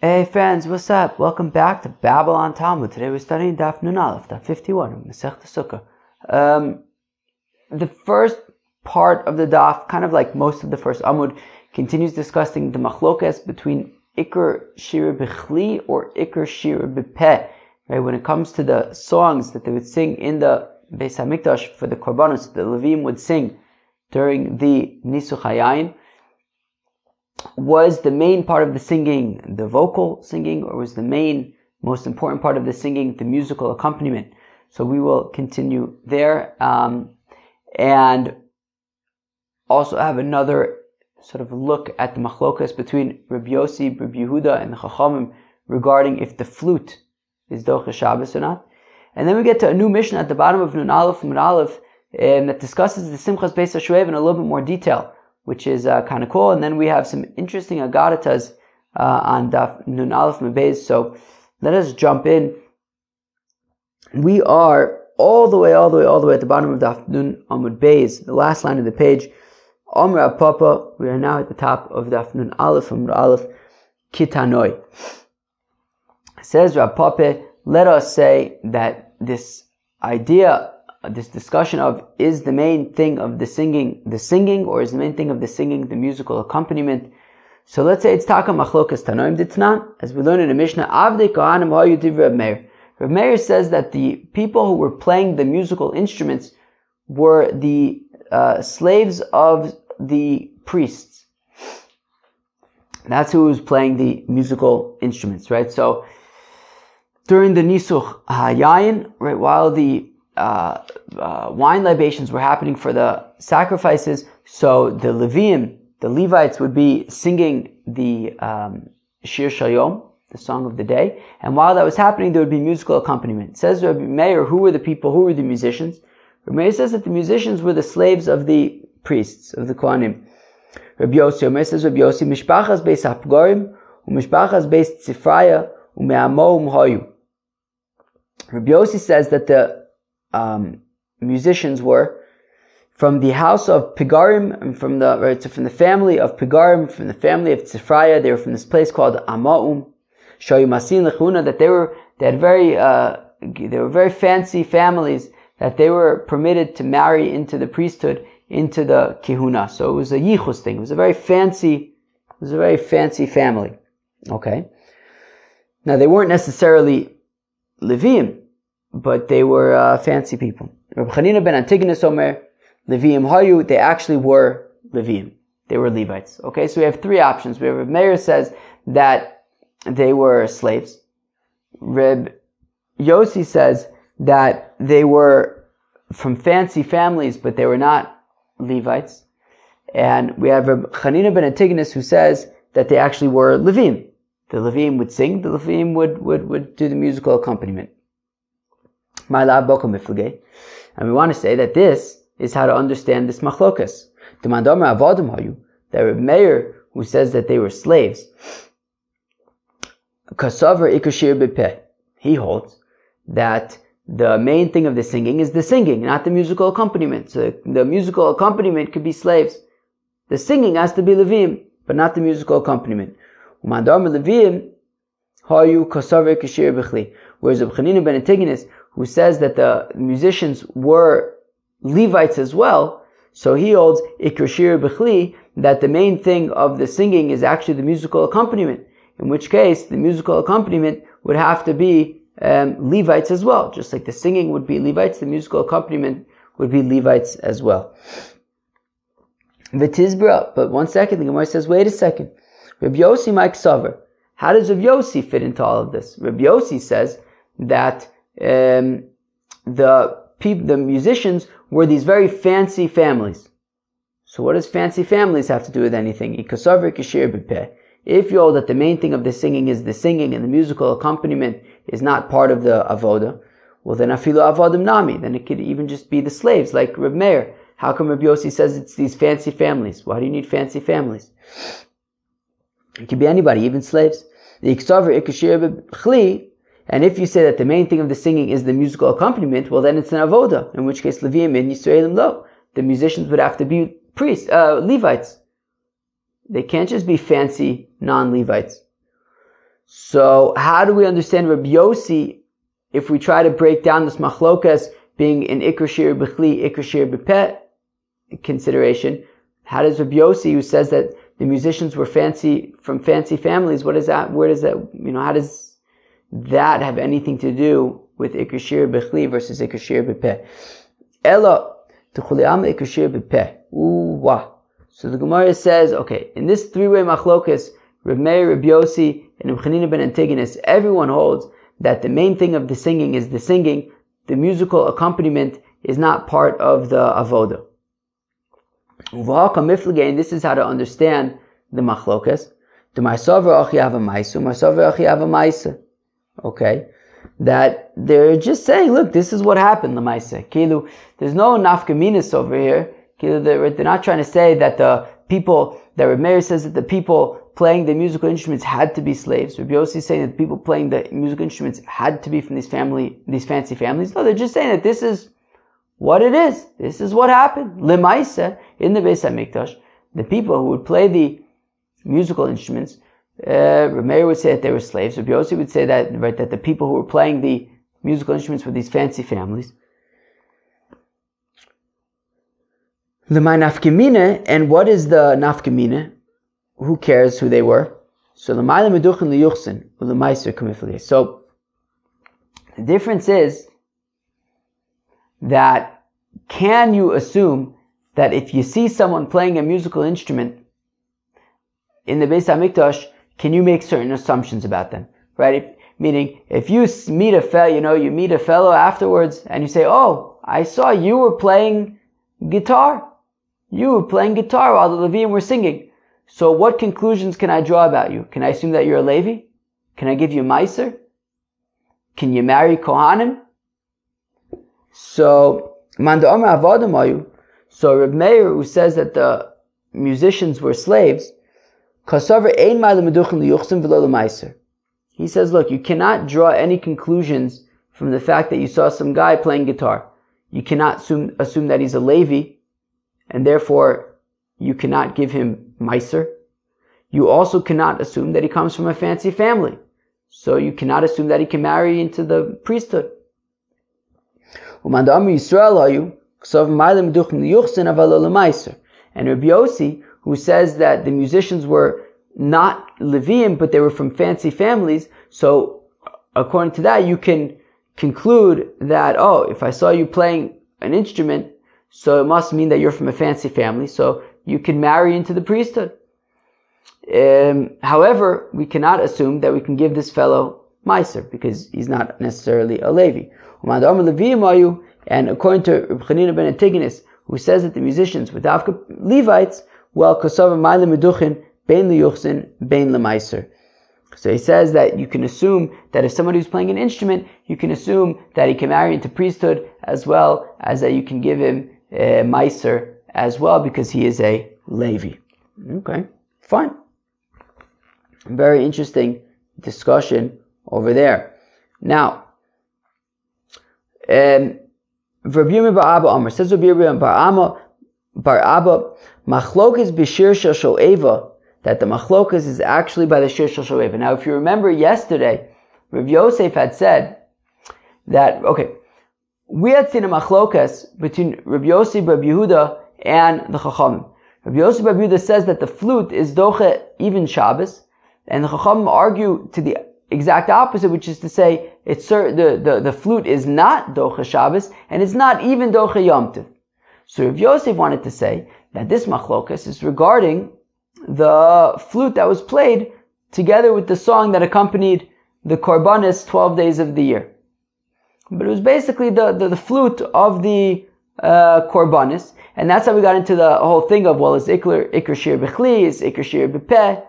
Hey friends, what's up? Welcome back to Babylon Talmud. Today we're studying Daf Nun Aleph, Daf 51 of Masech Sukkah. Um, the first part of the Daf, kind of like most of the first Amud, continues discussing the machlokas between Iker Shir Bechli or Iker Shir Bepeh. Right, when it comes to the songs that they would sing in the Beis Hamikdash for the Korbanos, the Levim would sing during the Nisuch Hayayin was the main part of the singing the vocal singing, or was the main, most important part of the singing the musical accompaniment? So we will continue there, um, and also have another sort of look at the machlokas between Rabbi Yossi, Rabbi Yehuda, and the Chachamim regarding if the flute is docha Shabbos or not. And then we get to a new mission at the bottom of Nun Aleph, Nun Aleph, um, that discusses the Simchas Beis HaShuev in a little bit more detail which is uh, kind of cool. And then we have some interesting agaritas uh, on Daf Nun Aleph Mebez. So let us jump in. We are all the way, all the way, all the way at the bottom of Daf Nun Amud Beis, the last line of the page. Omra Papa, we are now at the top of Daf Nun Aleph Amud Aleph Kitanoi. Says Rav Papa, let us say that this idea this discussion of is the main thing of the singing the singing or is the main thing of the singing the musical accompaniment. So let's say it's taka machlokas tanoim ditnan, as we learn in the Mishnah, avde kohanim ha'yutiv Reb Meir. Reb Meir says that the people who were playing the musical instruments were the uh, slaves of the priests. That's who was playing the musical instruments, right? So during the Nisuch Hayayin, right, while the uh, uh, wine libations were happening for the sacrifices, so the Levium, the Levites would be singing the um, Shir Shayom, the song of the day, and while that was happening, there would be musical accompaniment. It says Rabbi Meir, who were the people, who were the musicians? Rabbi Meir says that the musicians were the slaves of the priests, of the Kohanim. Rabbi Yossi, says Rabbi Yossi, Mishpachas beis beis Tzifraya, Ume'amo Umhoyu. Rabbi Yossi says that the um, musicians were from the house of Pigarim, from the right, so from the family of Pigarim, from the family of Tzifraya. They were from this place called Amaum. Masin Lechuna that they were they had very uh, they were very fancy families that they were permitted to marry into the priesthood into the kihuna. So it was a yichus thing. It was a very fancy it was a very fancy family. Okay. Now they weren't necessarily Levim, but they were uh, fancy people. Rabbi Chanina ben Antigonus Omer, Leviim Hayu, they actually were Leviim. They were Levites. Okay, so we have three options. We have Reb Meir says that they were slaves. Reb Yossi says that they were from fancy families, but they were not Levites. And we have Reb Chanina ben Antigonus who says that they actually were Levim. The Levim would sing, the Levim would, would, would do the musical accompaniment. And we want to say that this is how to understand this machlokas. The that Reb Meir, who says that they were slaves, he holds that the main thing of the singing is the singing, not the musical accompaniment. So the musical accompaniment could be slaves. The singing has to be levim, but not the musical accompaniment. Whereas Abchanina ben Antigonus, who says that the musicians were Levites as well, so he holds Ikrashir Bechli, that the main thing of the singing is actually the musical accompaniment, in which case the musical accompaniment would have to be um, Levites as well. Just like the singing would be Levites, the musical accompaniment would be Levites as well. V'tizbra, but one second, the Gemara says, wait a second. Rabbi Yossi Mike Sover. How does Rabbi Yossi fit into all of this? Rabbi Yossi says that um, the people, the musicians were these very fancy families. So what does fancy families have to do with anything? If you hold that the main thing of the singing is the singing and the musical accompaniment is not part of the avoda, well then afilu avodim nami, then it could even just be the slaves, like Reb Meir. How come Reb Yossi says it's these fancy families? Why do you need fancy families? It could be anybody, even slaves. The and if you say that the main thing of the singing is the musical accompaniment, well then it's an avoda, in which case Leviim in Yisraelim lo. The musicians would have to be priests, uh, Levites. They can't just be fancy non-Levites. So how do we understand Rabbi Yossi if we try to break down this machlokas being in Ikrashir Bechli, Ikrashir Bepet consideration? How does Rabbi Yossi, who says that the musicians were fancy from fancy families, what is that? Where does that? You know, how does that have anything to do with Ikrashir Bechli versus Ikrashir Bepet? Ella Tuchuliam Ikrashir Bepet. Ooh. So the Gemara says, okay, in this three-way machlokas, Rav Meir, Rav Yossi, and Rav Chanina ben Antigonus, everyone holds that the main thing of the singing is the singing. The musical accompaniment is not part of the avoda. And this is how to understand the machlokas. The marsavar achi maisu, marsavar achi Okay, that they're just saying, look, this is what happened. The maisa. Kilu, there's no nafkaminas over here. Kilu, they're, they're not trying to say that the people that Reb Meir says that the people playing the musical instruments had to be slaves. Rabbi is saying that the people playing the musical instruments had to be from these family, these fancy families. No, they're just saying that this is what it is. This is what happened. Lemaisa in the Beis Hamikdash, the people who would play the musical instruments, uh, Meir would say that they were slaves. Rabbi Yossi would say that right that the people who were playing the musical instruments were these fancy families. Lemay nafkamina, and what is the nafkamina? Who cares who they were? So l'mayla meduchin liyuchsin u'lemaiser kamifli. So the difference is that can you assume that if you see someone playing a musical instrument in the Beis Hamikdash, can you make certain assumptions about them? Right? If, meaning, if you meet a fellow, you know, you meet a fellow afterwards and you say, "Oh, I saw you were playing guitar." You were playing guitar while the Levium were singing. So what conclusions can I draw about you? Can I assume that you're a Levi? Can I give you Meiser? Can you marry Kohanim? So, Manda Omer Avadamayu. So Reb Meir, who says that the musicians were slaves. He says, look, you cannot draw any conclusions from the fact that you saw some guy playing guitar. You cannot assume, assume that he's a Levi and therefore you cannot give him miser. You also cannot assume that he comes from a fancy family. So you cannot assume that he can marry into the priesthood. And Rabbi Yossi, who says that the musicians were not Levium, but they were from fancy families, so according to that, you can conclude that, oh, if I saw you playing an instrument, so it must mean that you're from a fancy family, so you can marry into the priesthood. Um, however, we cannot assume that we can give this fellow Meiser, because he's not necessarily a Levi. And according to Reb ben Antigonus, who says that the musicians were Levites, well, Kosover Maile Meduchin, Bein Liyuchsin, Bein Lemeiser. So he says that you can assume that if somebody who's playing an instrument, you can assume that he can marry into priesthood as well as that you can give him uh, Meiser as well because he is a Levi. Okay, fine. Very interesting discussion over there. Now, um, Rabbi Bar Abba Amr says Rabbi Bar Abba Machlokas b'shir shel Eva that the machlokas is actually by the shir shel Eva. Now, if you remember yesterday, Rav Yosef had said that okay, we had seen a machlokas between Rabbi Yosef, Rabbi Yehuda, and the Chachamim. Rabbi Yosef, Rabbi Yehuda says that the flute is doche even Shabbos, and the Chachamim argue to the exact opposite, which is to say, it's the, the, the flute is not doche Shabbos, and it's not even doche Yom Tov. So Rabbi Yosef wanted to say that this machlokas is regarding the flute that was played together with the song that accompanied the Korbanis 12 days of the year. But it was basically the, the, the flute of the uh, Korbanis. And that's how we got into the whole thing of, well, is Ikr, Ikr Shir Bechli, is Ikr Shir Bepeh.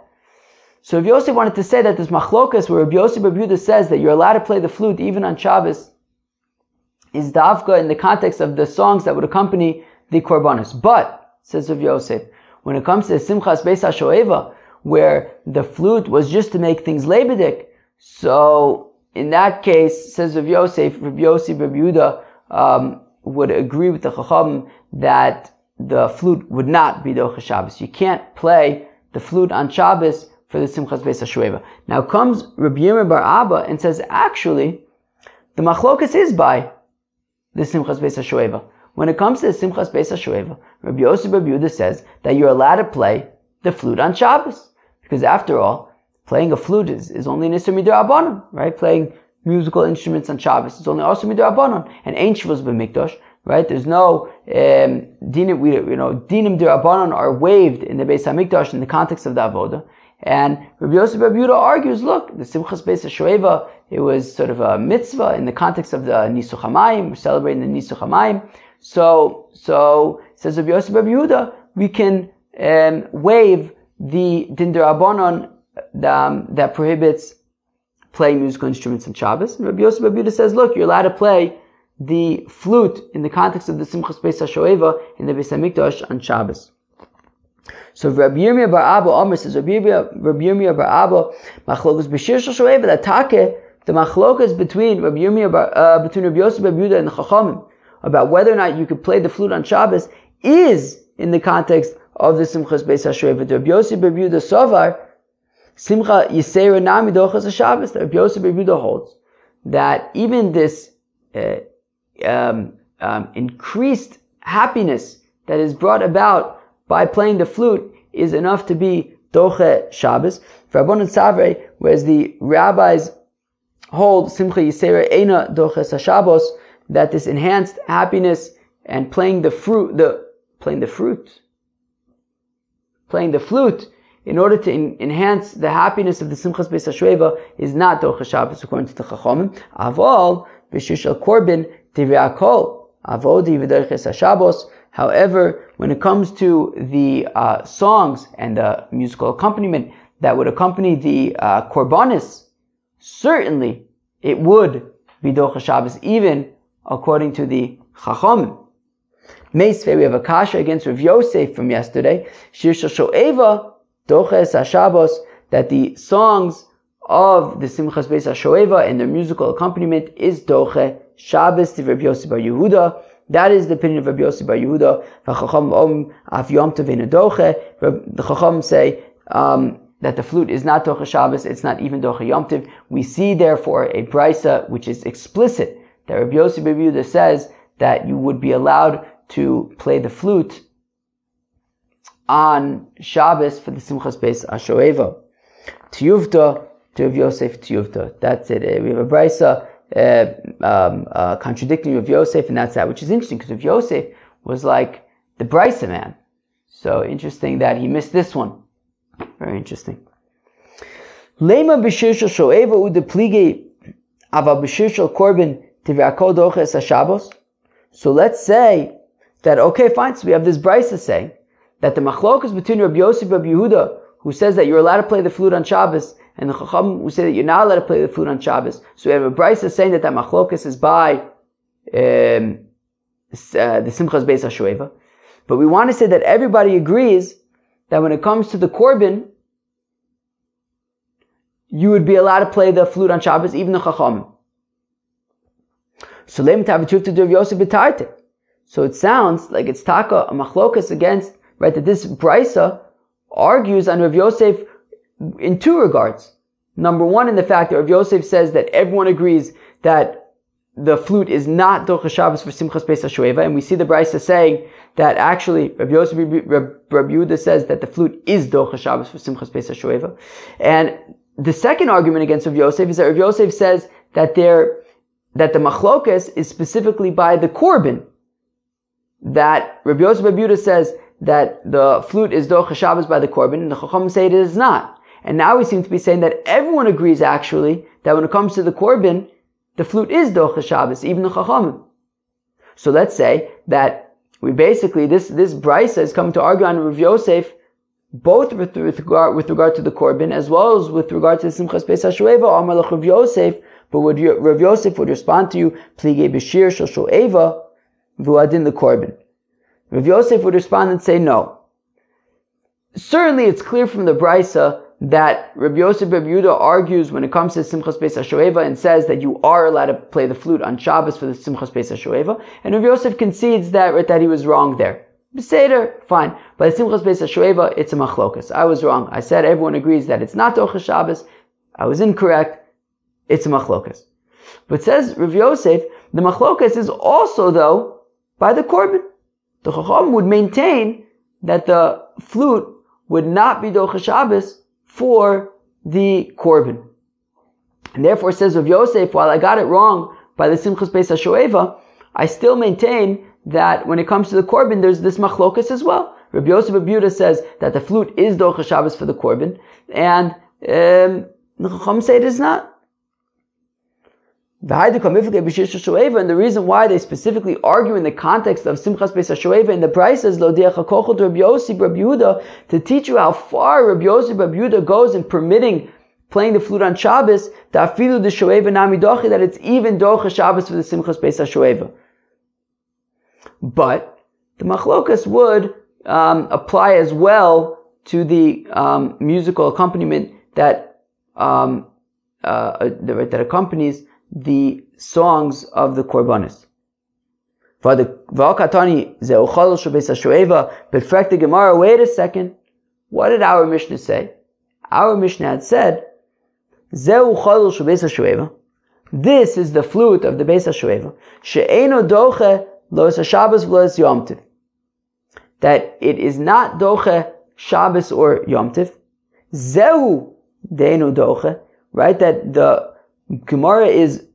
So if Yosef wanted to say that this machlokas, where Rabbi Yosef Yehuda says that you're allowed to play the flute even on Shabbos, is davka in the context of the songs that would accompany the korbanis. But, says Rav Yosef, when it comes to the Simchas Beis HaShoeva, where the flute was just to make things lebedik, so in that case, says Rav Yosef, Rav Yosef, Rav Yehuda, um, would agree with the Chacham that the flute would not be Docha Shabbos. You can't play the flute on Shabbos for the Simchas Beis HaShoeva. Now comes Rabbi Yirmiyah Bar Abba and says, actually, the machlokas is by the Simchas Beis HaShoeva. When it comes to the Simchas Beis HaShoeva, Rabbi Yosef Rabbi says that you're allowed to play the flute on Shabbos. Because after all, playing a flute is, is only Nisr Midar right? Playing musical instruments on Shabbos is only also Midar And Ein Shavuos B'Mikdash, right? There's no um, dinim, we, you know, dinim derabanan are waived in the Beis Hamikdash in the context of the avoda. And Rabbi Yosef Rabbi argues, look, the Simchas Beis Shoeva, it was sort of a mitzvah in the context of the Nisuch Hamayim, we're celebrating the Nisuch Hamayim. So, so says Rabbi Yosef Rabbi Yehuda, we can um, waive the din derabanan um, that prohibits playing musical instruments on Shabbos. And Rabbi Yosef Rabbi Yehuda says, look, you're allowed to play the flute in the context of the Simchas Beis HaShoeva in the Beis HaMikdash on Shabbos. So Rabbi Yirmiyah Bar Abba Omer says, Rabbi Yirmiyah Bar Abba, Machlokas B'Shir Shoeva, that take, the machlokas between Rabbi uh, between Rabbi Yosef Rabbi Yehuda and the Chachamim, about whether or not you could play the flute on Shabbos, is in the context of the Simchas Beis HaShoeva. Rabbi Yosef Rabbi Yehuda Sovar, Simcha Yisera Nami Dochas HaShabbos, Rabbi Yosef Rabbi Yehuda holds that even this uh, um, um, increased happiness that is brought about by playing the flute is enough to be doche Shabbos. Rabbanon Savre, whereas the rabbis hold Simcha Yisera Eina doche Shabbos, that this enhanced happiness and playing the fruit, the playing the fruit, playing the flute in order to in, enhance the happiness of the Simchas Beis HaShoeva is not doche Shabbos according to the Chachamim. Aval b'shish al Korban However, when it comes to the uh, songs and the musical accompaniment that would accompany the uh, korbanis, certainly it would be Docha Shabbos, even according to the Chacham. Meisvei, we have a kasha against Rav Yosef from yesterday. Shir Shoeva Doches Shabbos, that the songs of the Simchas Beis HaShoeva and their musical accompaniment is Doche Shabbos to Rabbi Yossi Bar Yehuda. That is the opinion of Rabbi Yossi Bar Yehuda. The Chacham say um, that the flute is not Doche Shabbos, it's not even Doche Yom Tov. We see therefore a brisa which is explicit that Rabbi Yossi Bar Yehuda says that you would be allowed to play the flute on Shabbos for the Simchas Beis HaShoeva. Tiyuvta to Rav Yosef Tiyuvta. That's it. Uh, we have a brisa uh, um, uh, contradicting Rav Yosef, and that's that, which is interesting because Rav Yosef was like the brisa man. So interesting that he missed this one. Very interesting. Lema b'shir shel shoeva ude plige ava b'shir shel korban. So let's say that okay, fine. So we have this brisa saying that the machlokas between Rabbi Yosef and Rabbi Yehuda, who says that you're allowed to play the flute on Shabbos, and the Chacham who say that you're not allowed to play the flute on Shabbos. So we have a brisa saying that that machlokas is by um, uh, the Simchas Beis HaShoeva. But we want to say that everybody agrees that when it comes to the Korban, you would be allowed to play the flute on Shabbos, even the Chacham. So leim ta'avetuftu der Yosef b'ta'iteh. So it sounds like it's taka a machlokas against right that this brisa argues on Rav Yosef in two regards. Number one, in the fact that Rav Yosef says that everyone agrees that the flute is not Docha Shabbos for Simchas Beis HaShoeva, and we see the Brisa saying that actually Rav Yosef Rav Yehuda says that the flute is Docha Shabbos for Simchas Beis HaShoeva. And the second argument against Rav Yosef is that Rav Yosef says that there, that the machlokas is specifically by the korban. That Rav Yosef Yehuda says that the flute is Docha Shabbos by the korban, and the Chacham say it is not. And now we seem to be saying that everyone agrees actually that when it comes to the korban, the flute is docha Shabbos, even the chachamim. So let's say that we basically this this brisa is coming to argue on Rav Yosef, both with, with, regard, with regard to the korban as well as with regard to the simchas beis hashoeva. Amar Rav Yosef, but would Rav Yosef would respond to you, plige b'shir shel shoeva v'uadin the korban. Rav Yosef would respond and say no. Certainly, it's clear from the brisa that Rabbi Yosef Yehuda argues when it comes to Simchas Beis HaShoeva and says that you are allowed to play the flute on Shabbos for the Simchas Beis HaShoeva, and Rabbi Yosef concedes that, that he was wrong there. Seder, fine. But the Simchas Beis HaShoeva, it's a machlokas. I was wrong. I said everyone agrees that it's not Docha Shabbos. I was incorrect. It's a machlokas. But says Rav Yosef, the machlokas is also though by the korban. The Chacham would maintain that the flute would not be Docha Shabbos for the korban. And therefore says Rav Yosef, while I got it wrong by the Simchas Beis HaShoeva, I still maintain that when it comes to the korban, there's this machlokas as well. Rabbi Yosef Abuda says that the flute is docha Shabbos for the korban, and um, the Chacham say it is not. And the reason why they specifically argue in the context of Simchas Beis HaShoeva in the Lo Diachakochel to teach you how far Rabbi Yossi Rabbi Yehuda goes in permitting playing the flute on Shabbos, that it's even Docha Shabbos for the Simchas Beis HaShoeva. But the machlokas would um, apply as well to the um, musical accompaniment that um, uh, that accompanies the songs of the korbanis. For the Gemara, wait a second. What did our Mishnah say? Our Mishnah had said. This is the flute of the Beis Hashoeva. She'eno doche Lois Shabbos v'lois Yom. That it is not doche Shabbos or Yom Tiv. Zehu deinu doche. Right? That the Gemara is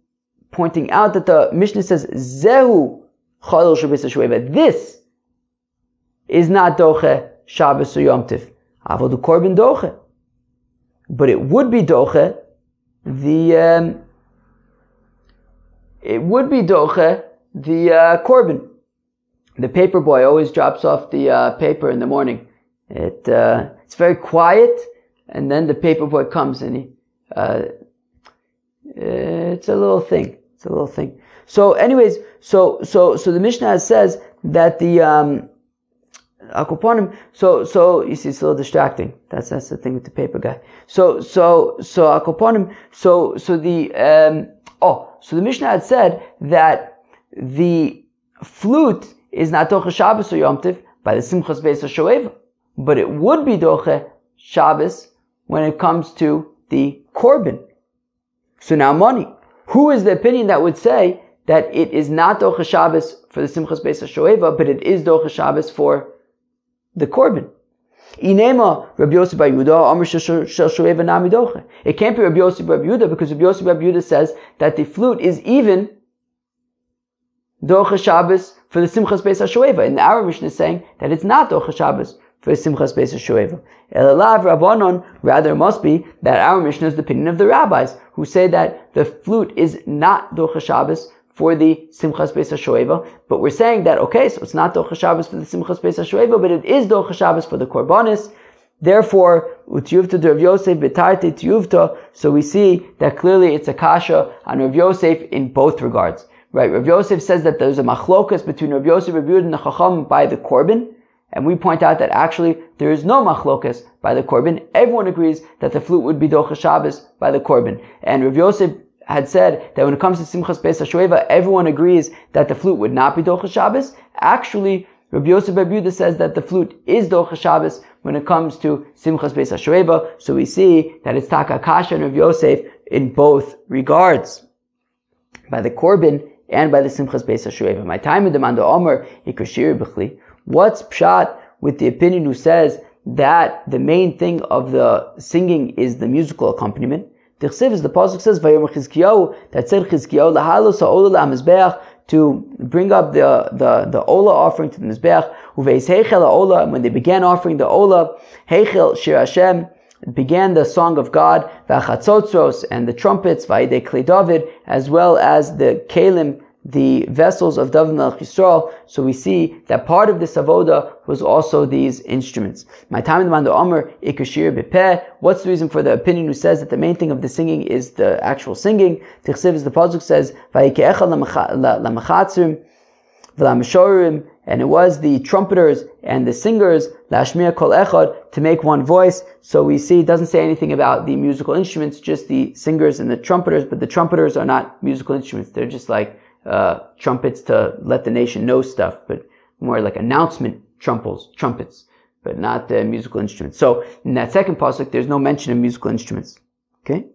pointing out that the Mishnah says Zehu Chalil Shabbos. This is not doche Shabbos or Yom. Avodu Korban doche. But it would be doche the um, it would be doche the uh. The paper boy always drops off the uh, paper in the morning. It uh, it's very quiet, and then the paper boy comes and he. Uh, it's a little thing. It's a little thing. So, anyways, so so so the Mishnah says that the um, Akoponim. So so you see, it's a little distracting. That's that's the thing with the paper guy. So so so Akoponim. So so the um, oh so the Mishnah had said that the flute is not Doche Shabbos or Yom Tiv by the Simchas Beis HaShoeva, but it would be Doche Shabbos when it comes to the Korban. So now money. Who is the opinion that would say that it is not Doche Shabbos for the Simchas Beis HaShoeva, but it is Doche Shabbos for the Korban? Inema Rabbi Yosef Bar Yehuda Amr Shoeva Nami Doche. It can't be Rabbi Yosef Bar Yehuda because Rabbi Yosef Bar Yehuda says that the flute is even Docha Shabbos for the Simchas Beis HaShoeva. And our Mishnah is saying that it's not Docha Shabbos for Simchas Beis HaShoeva. Elalav Rabbanon, rather it must be that our Mishnah is the opinion of the rabbis, who say that the flute is not Docha Shabbos for the Simchas Beis HaShoeva, but we're saying that, okay, so it's not Docha Shabbos for the Simchas Beis HaShoeva, but it is Docha Shabbos for the Korbanis, Therefore, Utyuvta to Rav Yosef betarte tiyuvta, so we see that clearly it's a kasha on Rav Yosef in both regards. Right, Rav Yosef says that there's a machlokas between Rav Yosef, Rav Yud, and the Chacham by the Korban, and we point out that actually there is no machlokas by the Korban. Everyone agrees that the flute would be Docha Shabbos by the Korban. And Rav Yosef had said that when it comes to Simchas Beis HaShoeva, everyone agrees that the flute would not be Docha Shabbos. Actually, Rav Yosef Abuda says that the flute is Docha Shabbos when it comes to Simchas Beis HaShoeva. So we see that it's Taka Kasha and Rav Yosef in both regards. By the Korban, and by the Simchas Beis HaShueva. My time in the Manda Omer, Ikashir B'chli. What's Pshat with the opinion who says that the main thing of the singing is the musical accompaniment? The Chsiv is the Pasuk says, Vayom Chizkiyahu, that said Chizkiyahu, Lahalos Ha'olah La'amizbeach, to bring up the, the, the Ola offering to the Mizbeach, Uveis Heichel Ola, when they began offering the Ola, Heichel Shir Hashem, began the song of God, V'achatzotzos, and the trumpets, Va'idei Kli David, as well as the Kalim, the vessels of David Melech Yisrael. So we see that part of this avoda was also these instruments. My time in the Manda Omer, Ikashir Bepeh. What's the reason for the opinion who says that the main thing of the singing is the actual singing? Tichsiv, is the Pasuk says, v'lamashorim, and it was the trumpeters and the singers, Lashmir Kol Echad, to make one voice. So we see it doesn't say anything about the musical instruments, just the singers and the trumpeters, but the trumpeters are not musical instruments. They're just like uh, trumpets to let the nation know stuff, but more like announcement trumpets, trumpets, but not the musical instruments. So in that second pasuk, there's no mention of musical instruments. Okay.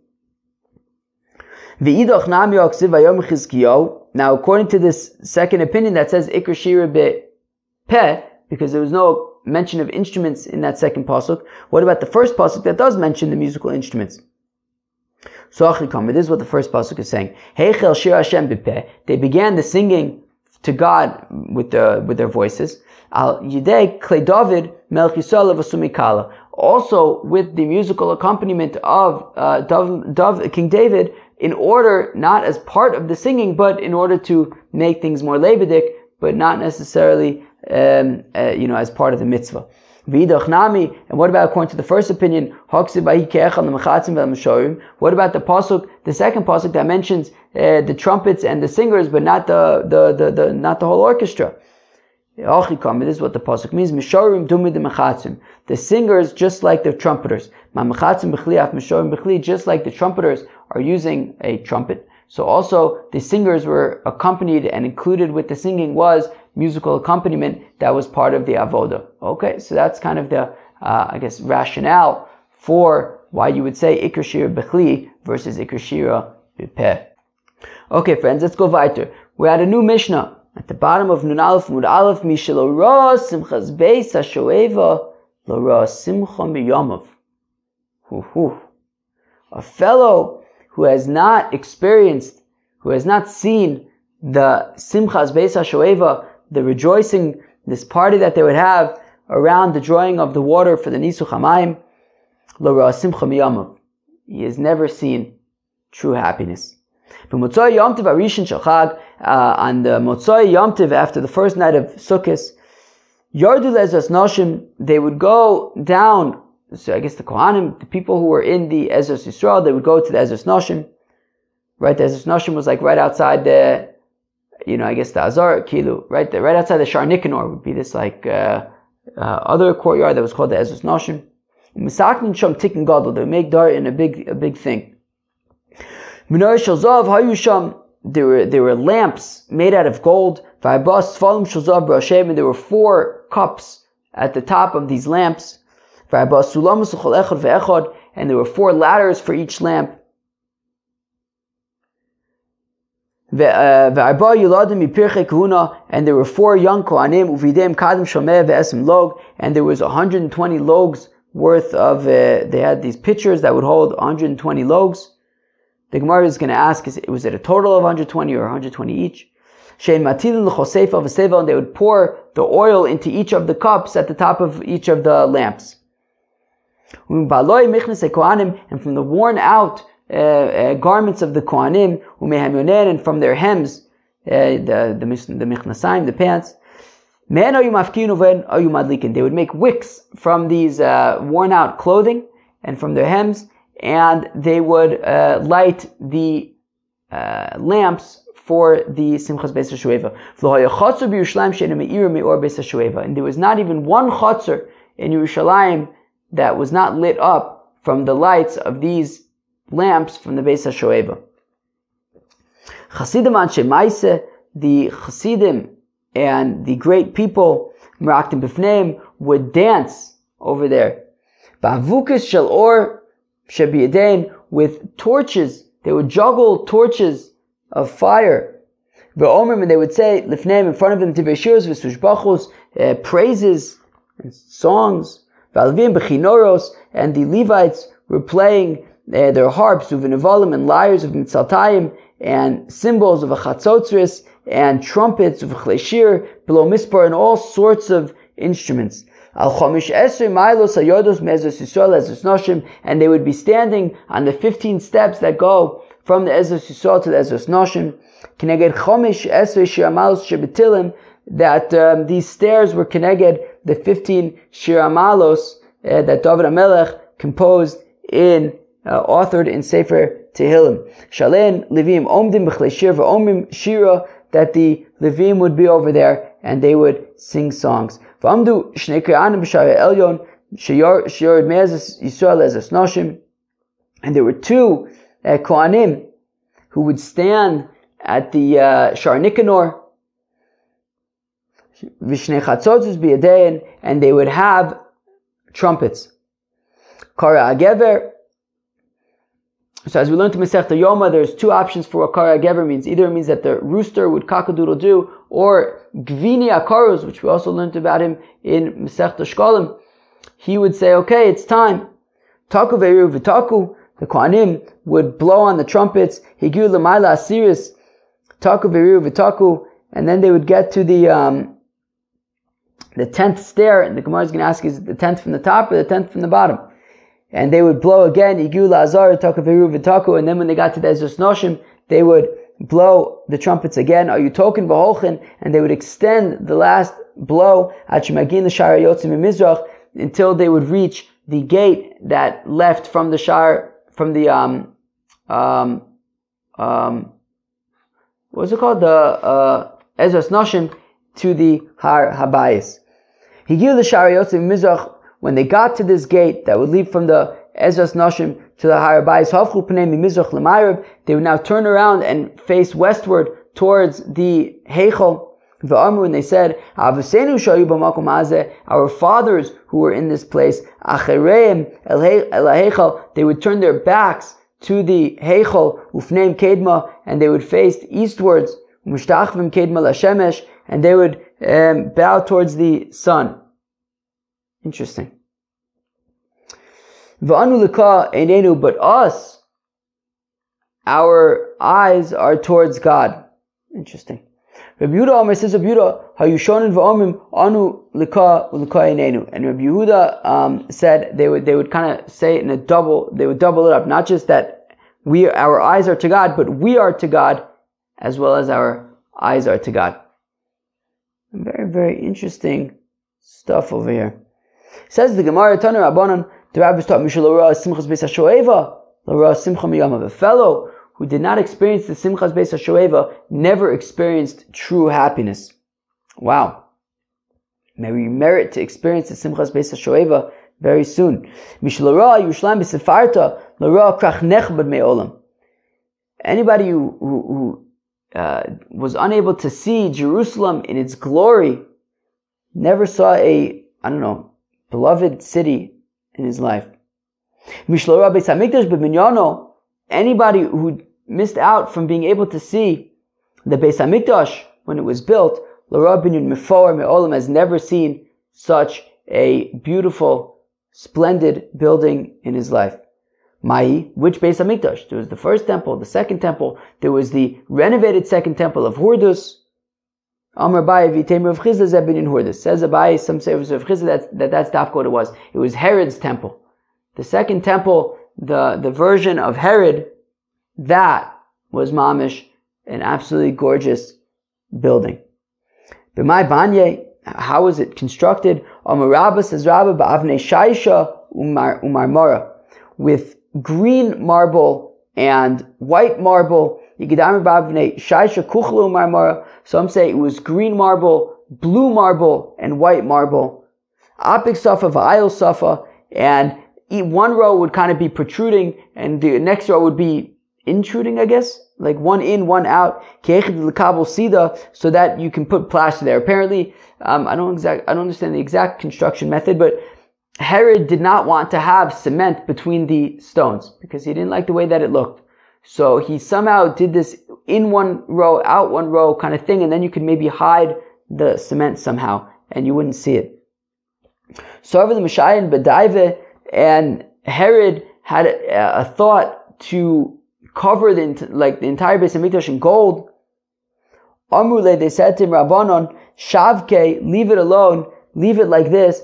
Now, according to this second opinion that says Ikr Shira Peh, because there was no mention of instruments in that second pasuk, what about the first pasuk that does mention the musical instruments? This is what the first pasuk is saying. Heichel Shir Hashem They began the singing to God with the with their voices. Al Yidei Klei David Melch Yisrael Also with the musical accompaniment of uh, Dov, Dov, King David, in order not as part of the singing, but in order to make things more lebedik, but not necessarily um, uh, you know as part of the mitzvah. And what about according to the first opinion? What about the pasuk, the second pasuk that mentions uh, the trumpets and the singers, but not the, the, the, the not the whole orchestra? This is what the pasuk means. The singers, just like the trumpeters, just like the trumpeters are using a trumpet. So also the singers were accompanied and included with the singing was musical accompaniment that was part of the avoda. Okay, so that's kind of the, uh, I guess, rationale for why you would say Iker Shira Bechli versus Iker Shira. Okay, friends, let's go weiter. We're at a new Mishnah. At the bottom of Nun Aleph Mud Aleph, Mishelo Ra Simchas Beis HaShoeva Lo Ra Simcha Miyamav. A fellow who has not experienced, who has not seen the Simchas Beis HaShoeva the rejoicing, this party that they would have around the drawing of the water for the Nisuch Hamayim, he has never seen true happiness. Uh, on the Motzoi Yom Tiv, after the first night of Sukkot, Yardu Lezas Noshim, they would go down, so I guess the Kohanim, the people who were in the Ezras Yisrael, they would go to the Ezras Noshim. Right, the Ezras Noshim was like right outside the you know, I guess the Azar Kilu, right, the, right outside the Shar Nicanor would be this like uh, uh, other courtyard that was called the Ezras Noshim. Misaknin Sham Tikkun Gadol, they make dar in a big a big thing. Menorah Shalzav Hayusham, there were there were lamps made out of gold. Va'ibas Falim Shalzav Brashem, and there were four cups at the top of these lamps. And there were four ladders for each lamp. Uh, and there were four young Kohanim, uvidem kadim shomeh ve'esim log, and there was 120 logs worth of, uh, they had these pitchers that would hold 120 logs. The Gemara is going to ask, is, was it a total of 120 or 120 each? And they would pour the oil into each of the cups at the top of each of the lamps. And from the worn out uh, uh, garments of the Kohanim, and from their hems, uh, the, the, the Michnasayim, the pants. They would make wicks from these uh, worn out clothing and from their hems, and they would uh, light the uh, lamps for the Simchas Beis HaShueva. And there was not even one chatzar in Yerushalayim that was not lit up from the lights of these lamps from the Beis HaShoeva. Chasidim Anshe Maise, the Chasidim and the great people, Meraktim Bifneim, would dance over there. Ba'avukas shel or with torches, they would juggle torches of fire. Ve'omrim, and they would say, Lifneim, in front of them, Tiveshirs, V'sushbachos, uh, praises and songs. V'alvim bechinoros, and the Levites were playing uh, their harps, uvenivalim, and lyres of mitzaltayim, and cymbals of a chatzotzris, and trumpets of chleshir, below mispar, and all sorts of instruments. Al chomish esrei milos ayodos mezos yisrael ezos noshim, and they would be standing on the 15 steps that go from the ezos yisrael to the ezos noshim. Keneged chomish esrei shiramalos shebetilim, that um, these stairs were connected the 15 shiramalos uh, that David HaMelech composed in uh, authored in Sefer Tehillim. Shalen Levim Omdim B'chlei V'Omim Shira that the Levim would be over there and they would sing songs. V'Amdu Shnei B'Shara Elyon Shiyor Me'ezes Yisrael Noshim and there were two uh, Kohanim who would stand at the uh, Shar Nicanor Vishne chatzotzos biyadein, and they would have trumpets. Kara agever. So as we learned to Masechta Yoma, there's two options for what Kara agever means. Either it means that the rooster would cockadoodle do, or Gvini Akaruz, which we also learned about him in Masechta Shkolim. He would say, okay, it's time. Taku ve'ru v'taku. The Kohanim would blow on the trumpets. Higu l'mayla asiris. Taku ve'ru v'taku. And then they would get to the, um, the tenth stair, and the Gemara is going to ask, is the tenth from the top or the tenth from the bottom? And they would blow again, Igu Lazar, Takaviru Vitaku, and then when they got to the Ezra Noshim, they would blow the trumpets again, are you token v'holchen, and they would extend the last blow, Achimagin l'shara yotzim mizrach, until they would reach the gate that left from the shar, from the, um, um, um, what's it called? The, uh, Ezra Noshim to the Har Habayis. He gave the Shari Yosef Mizrach when they got to this gate that would lead from the Ezras Noshim to the Har Habayis Havchu Pnei Mizrach Lemayrav, they would now turn around and face westward towards the Heichel. And they said, Our fathers who were in this place, they would turn their backs to the Heichel, Ufneim Kedma, and they would face eastwards, and they would um, bow towards the sun. Interesting. But us, our eyes are towards God. Interesting. Rabbi Yehuda Omer says, Rabbi Yehuda, shonen v'omim anu lika ulika enenu. And Rabbi Yehuda um, said they would they would kind of say it in a double. They would double it up. Not just that we our eyes are to God, but we are to God, as well as our eyes are to God. Very, interesting stuff over here. Says the Gemara, Tana Rabbanon, the rabbis taught Mishalora Simchas Beis HaShoeva, Lora Simcha Miyama. A fellow who did not experience the Simchas Beis HaShoeva never experienced true happiness. Wow. May we merit to experience the Simchas Beis HaShoeva very soon. Mishalora Yushlam B'Sefarta, Lora Krach Nechbad Me'olam. Anybody who, who, who uh, was unable to see Jerusalem in its glory, never saw a, I don't know, beloved city in his life. Anybody who missed out from being able to see the Beis Hamikdash when it was built, Me'olam has never seen such a beautiful, splendid building in his life. Mai, which Beis Hamikdash? There was the first temple, the second temple. There was the renovated second temple of Hurdus. Amar Abai v'temer of Chisda zebin in Hurdus. Says Abai, some say of Chisda that, that that's dafka it was. It was Herod's temple. The second temple, the, the version of Herod, that was Mamish, an absolutely gorgeous building. B'mai Banye, how was it constructed? Amar Rabba says Rabba ba'avne shaisha umar, umar mora. With green marble and white marble. Some say it was green marble, blue marble, and white marble. Apik safa, va'ayil safa, and one row would kind of be protruding, and the next row would be intruding, I guess, like one in, one out, so that you can put plaster there. Apparently, um, I don't exact, I don't understand the exact construction method, but Herod did not want to have cement between the stones because he didn't like the way that it looked. So he somehow did this in one row, out one row kind of thing, and then you could maybe hide the cement somehow and you wouldn't see it. So over the Mashai and Badaive and Herod had a, a, thought to cover the like the entire Beis Hamikdash in gold. Amrule, they said to him, Rabbanon, Shavke, leave it alone, leave it like this,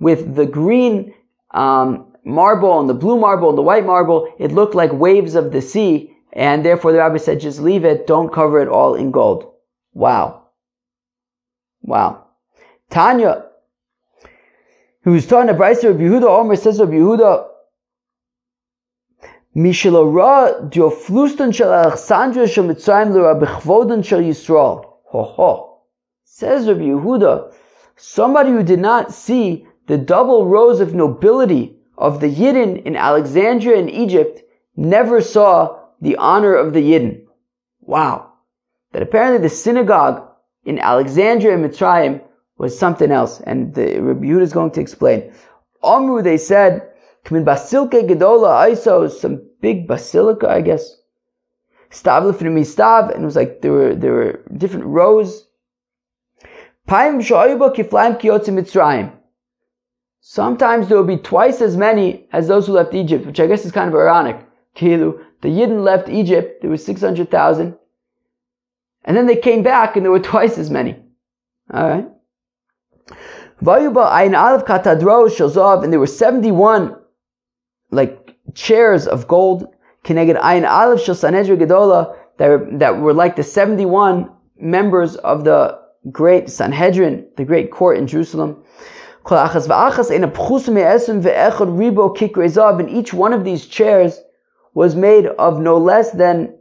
with the green um, marble and the blue marble and the white marble, it looked like waves of the sea, and therefore the rabbi said, just leave it, don't cover it all in gold. Wow. Wow. Tanya, who was talking Bryce of Yehuda, Omer says of Yehuda, Mishalora dioflustan shel Alexandria shel Mitzrayim l'ra bechvodan shel Yisrael. Ho ho. Says Rabbi Yehuda, somebody who did not see the double rows of nobility of the Yidden in Alexandria and Egypt never saw the honor of the Yidden. Wow. that apparently the synagogue in Alexandria and Mitzrayim was something else. And the Rabbi Yehuda is going to explain. Amru, they said, Kmin basilke gedola iso, some big basilica, I guess. Stav and it was like there were there were different rows. Sometimes there will be twice as many as those who left Egypt, which I guess is kind of ironic. The Yidden left Egypt, there was 600,000. And then they came back and there were twice as many. Alright. And there were 71 like chairs of gold. That were, that were like the 71 members of the great Sanhedrin, the great court in Jerusalem. And each one of these chairs was made of no less than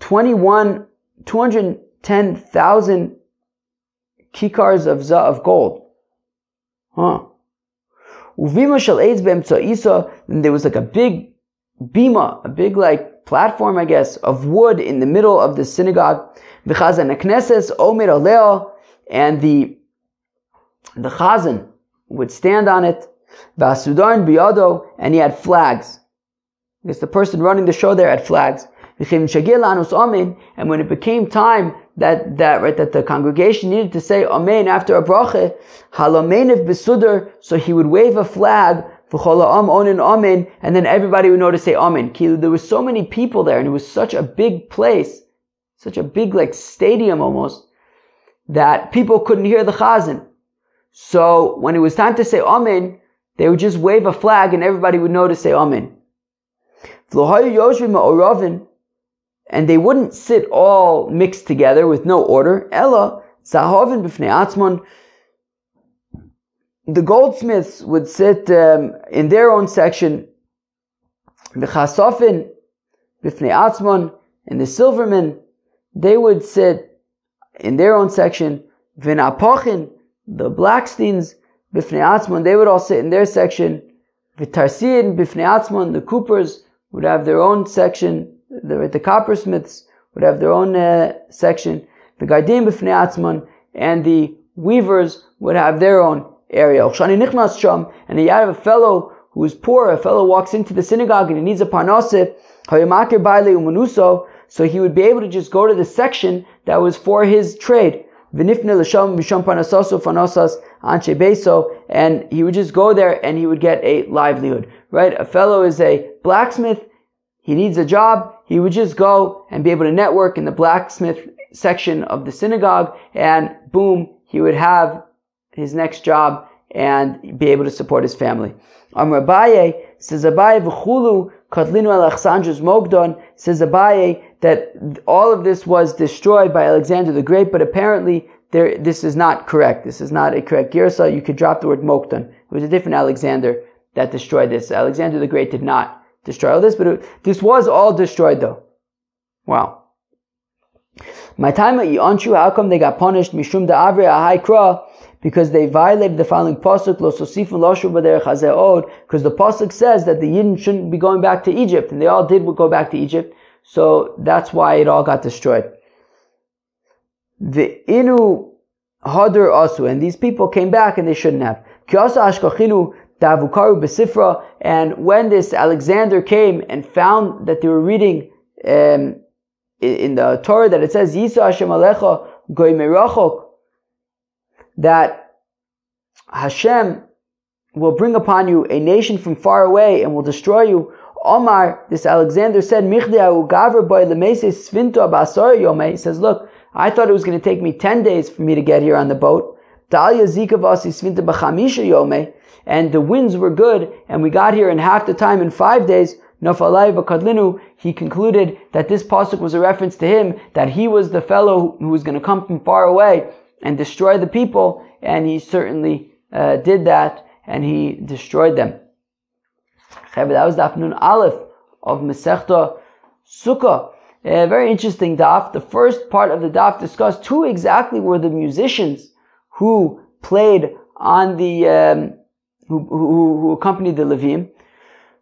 21, 210,000 kikars of, of gold. Huh. And there was like a big bima, a big like platform, I guess, of wood in the middle of the synagogue. V'chazan knesses omer aleo, and the the chazan would stand on it. V'asudarn biyado, and he had flags. Because the person running the show there had flags. And when it became time that that right that the congregation needed to say Amen after a bracha, halamenev besudar, so he would wave a flag Amen, and then everybody would know to say Amen. There were so many people there, and it was such a big place, such a big like stadium almost, that people couldn't hear the chazan. So when it was time to say Amen, they would just wave a flag, and everybody would know to say Amen and they wouldn't sit all mixed together with no order. Ella, zahovin b'fnei atzmon. The goldsmiths would sit um, in their own section. The chasofin b'fnei atzmon and the silvermen, they would sit in their own section. V'napochin, the blacksteins b'fnei atzmon, they would all sit in their section. V'tarsin b'fnei atzmon, the coopers would have their own section the, the coppersmiths would have their own uh, section. The Gardim b'fnei atzman and the weavers would have their own area. And you have a fellow who is poor, a fellow walks into the synagogue and he needs a parnasif, so he would be able to just go to the section that was for his trade. And he would just go there and he would get a livelihood. Right? A fellow is a blacksmith, he needs a job, he would just go and be able to network in the blacksmith section of the synagogue and boom, he would have his next job and be able to support his family. Amr Abaye says Abaye v'chulu katlinu Alexandros mokdon says Abaye that all of this was destroyed by Alexander the Great, but apparently there, this is not correct. This is not a correct girsa. You could drop the word mokdon. It was a different Alexander that destroyed this. Alexander the Great did not destroy all this, but it, this was all destroyed though. Wow. My time at Yonshu, how come they got punished? Mishum da avri high kra, because they violated the following pasuk, lo sosifun loshu b'derech because the pasuk says that the Yidden shouldn't be going back to Egypt, and they all did go back to Egypt, so that's why it all got destroyed. The inu hadr asu, and these people came back and they shouldn't have. Kiyasa ashkachinu Davukaru Besifra, and when this Alexander came and found that they were reading um, in the Torah that it says Yisa Hashem Alecha Goy Merachok, that Hashem will bring upon you a nation from far away and will destroy you. Omar, this Alexander said, He says, look, I thought it was going to take me 10 days for me to get here on the boat. And the winds were good, and we got here in half the time in five days. He concluded that this pasuk was a reference to him, that he was the fellow who was going to come from far away and destroy the people, and he certainly uh, did that, and he destroyed them. That was the afternoon Aleph of Masechta Sukkah. A very interesting daf. The first part of the daf discussed who exactly were the musicians who played on the um, who, who, who, accompanied the Levim.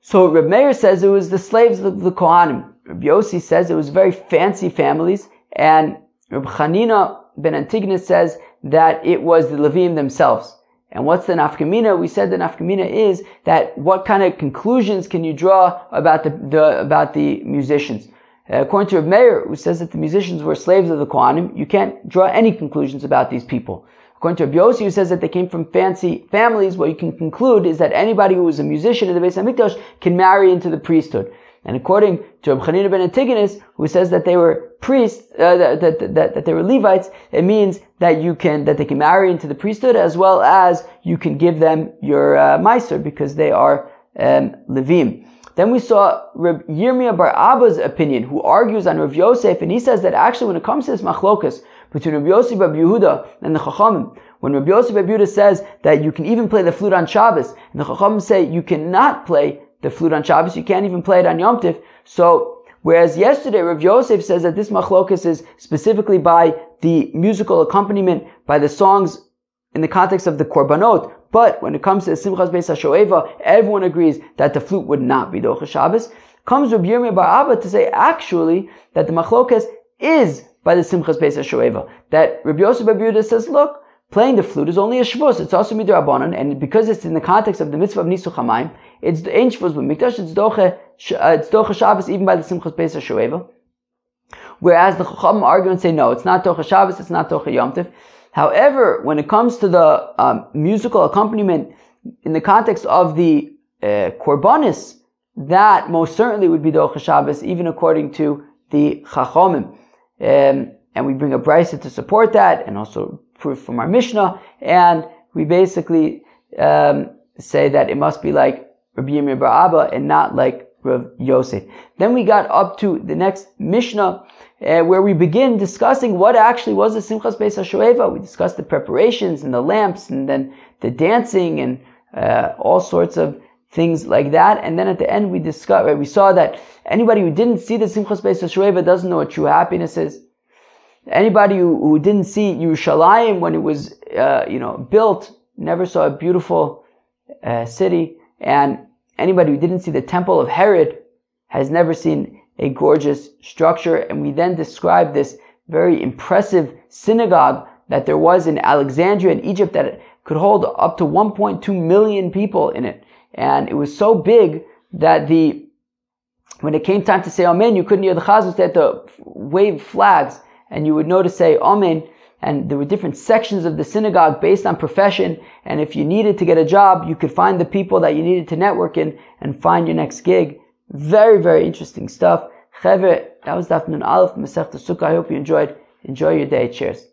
So Reb Meir says it was the slaves of the Kohanim. Reb Yossi says it was very fancy families, and Reb Chanina ben Antigonus says that it was the Levim themselves. And what's the nafkamina? We said the nafkamina is that what kind of conclusions can you draw about the, the about the musicians? Uh, according to Reb Meir, who says that the musicians were slaves of the Kohanim, you can't draw any conclusions about these people. According to Yossi, who says that they came from fancy families, what you can conclude is that anybody who was a musician in the Beis Hamikdash can marry into the priesthood. And according to Reb ben Antigonus, who says that they were priests, uh, that, that, that, that, they were Levites, it means that you can, that they can marry into the priesthood as well as you can give them your uh, because they are um, Levim. Then we saw Reb Yirmiyah Bar Abba's opinion, who argues on Rav Yosef, and he says that actually when it comes to this machlokas between Rabbi Yosef Bar Yehuda and the Chachamim, when Rabbi Yosef Bar Yehuda says that you can even play the flute on Shabbos, and the Chachamim say you cannot play the flute on Shabbos. You can't even play it on Yom Tif. So, whereas yesterday Rav Yosef says that this machlokas is specifically by the musical accompaniment, by the songs in the context of the korbanot. But when it comes to the Simchas Beis HaShoeva, everyone agrees that the flute would not be Docha Shabbos. Comes Rabbi Yirmiyah Bar Abba to say actually that the machlokas is by the Simchas Beis HaShoeva. That Rabbi Yosef Bar says, look, Playing the flute is only a shvus. It's also midrabanan, and because it's in the context of the mitzvah of nisuch hamayim, it's the ain shvus mikdash. It's doche, uh, it's doche Shabbos even by the simchas beis shoeva. Whereas the chacham argue and say no, it's not doche Shabbos, it's not doche Yom. However, when it comes to the um, musical accompaniment in the context of the uh, korbanis, that most certainly would be doche Shabbos, even according to the chachamim. Um, and we bring a brisa to support that, and also proof from our Mishnah, and we basically um, say that it must be like Rabbi Yirmiyah Bar Abba and not like Rav Yosef. Then we got up to the next Mishnah, uh, where we begin discussing what actually was the Simchas Beis HaShoeva. We discussed the preparations and the lamps, and then the dancing and uh, all sorts of things like that. And then at the end, we discussed, we saw that anybody who didn't see the Simchas Beis HaShoeva doesn't know what true happiness is. Anybody who, who didn't see Yerushalayim when it was, uh, you know, built, never saw a beautiful uh, city. And anybody who didn't see the temple of Herod has never seen a gorgeous structure. And we then describe this very impressive synagogue that there was in Alexandria in Egypt that could hold up to 1.2 million people in it. And it was so big that the, when it came time to say Amen, you couldn't hear the chazos, they had to wave flags and you would know to say Amen. And there were different sections of the synagogue based on profession. And if you needed to get a job, you could find the people that you needed to network in and find your next gig. Very, very interesting stuff. Chevre, that was Daf Nun Aleph Masech Sukkah. I hope you enjoyed. Enjoy your day. Cheers.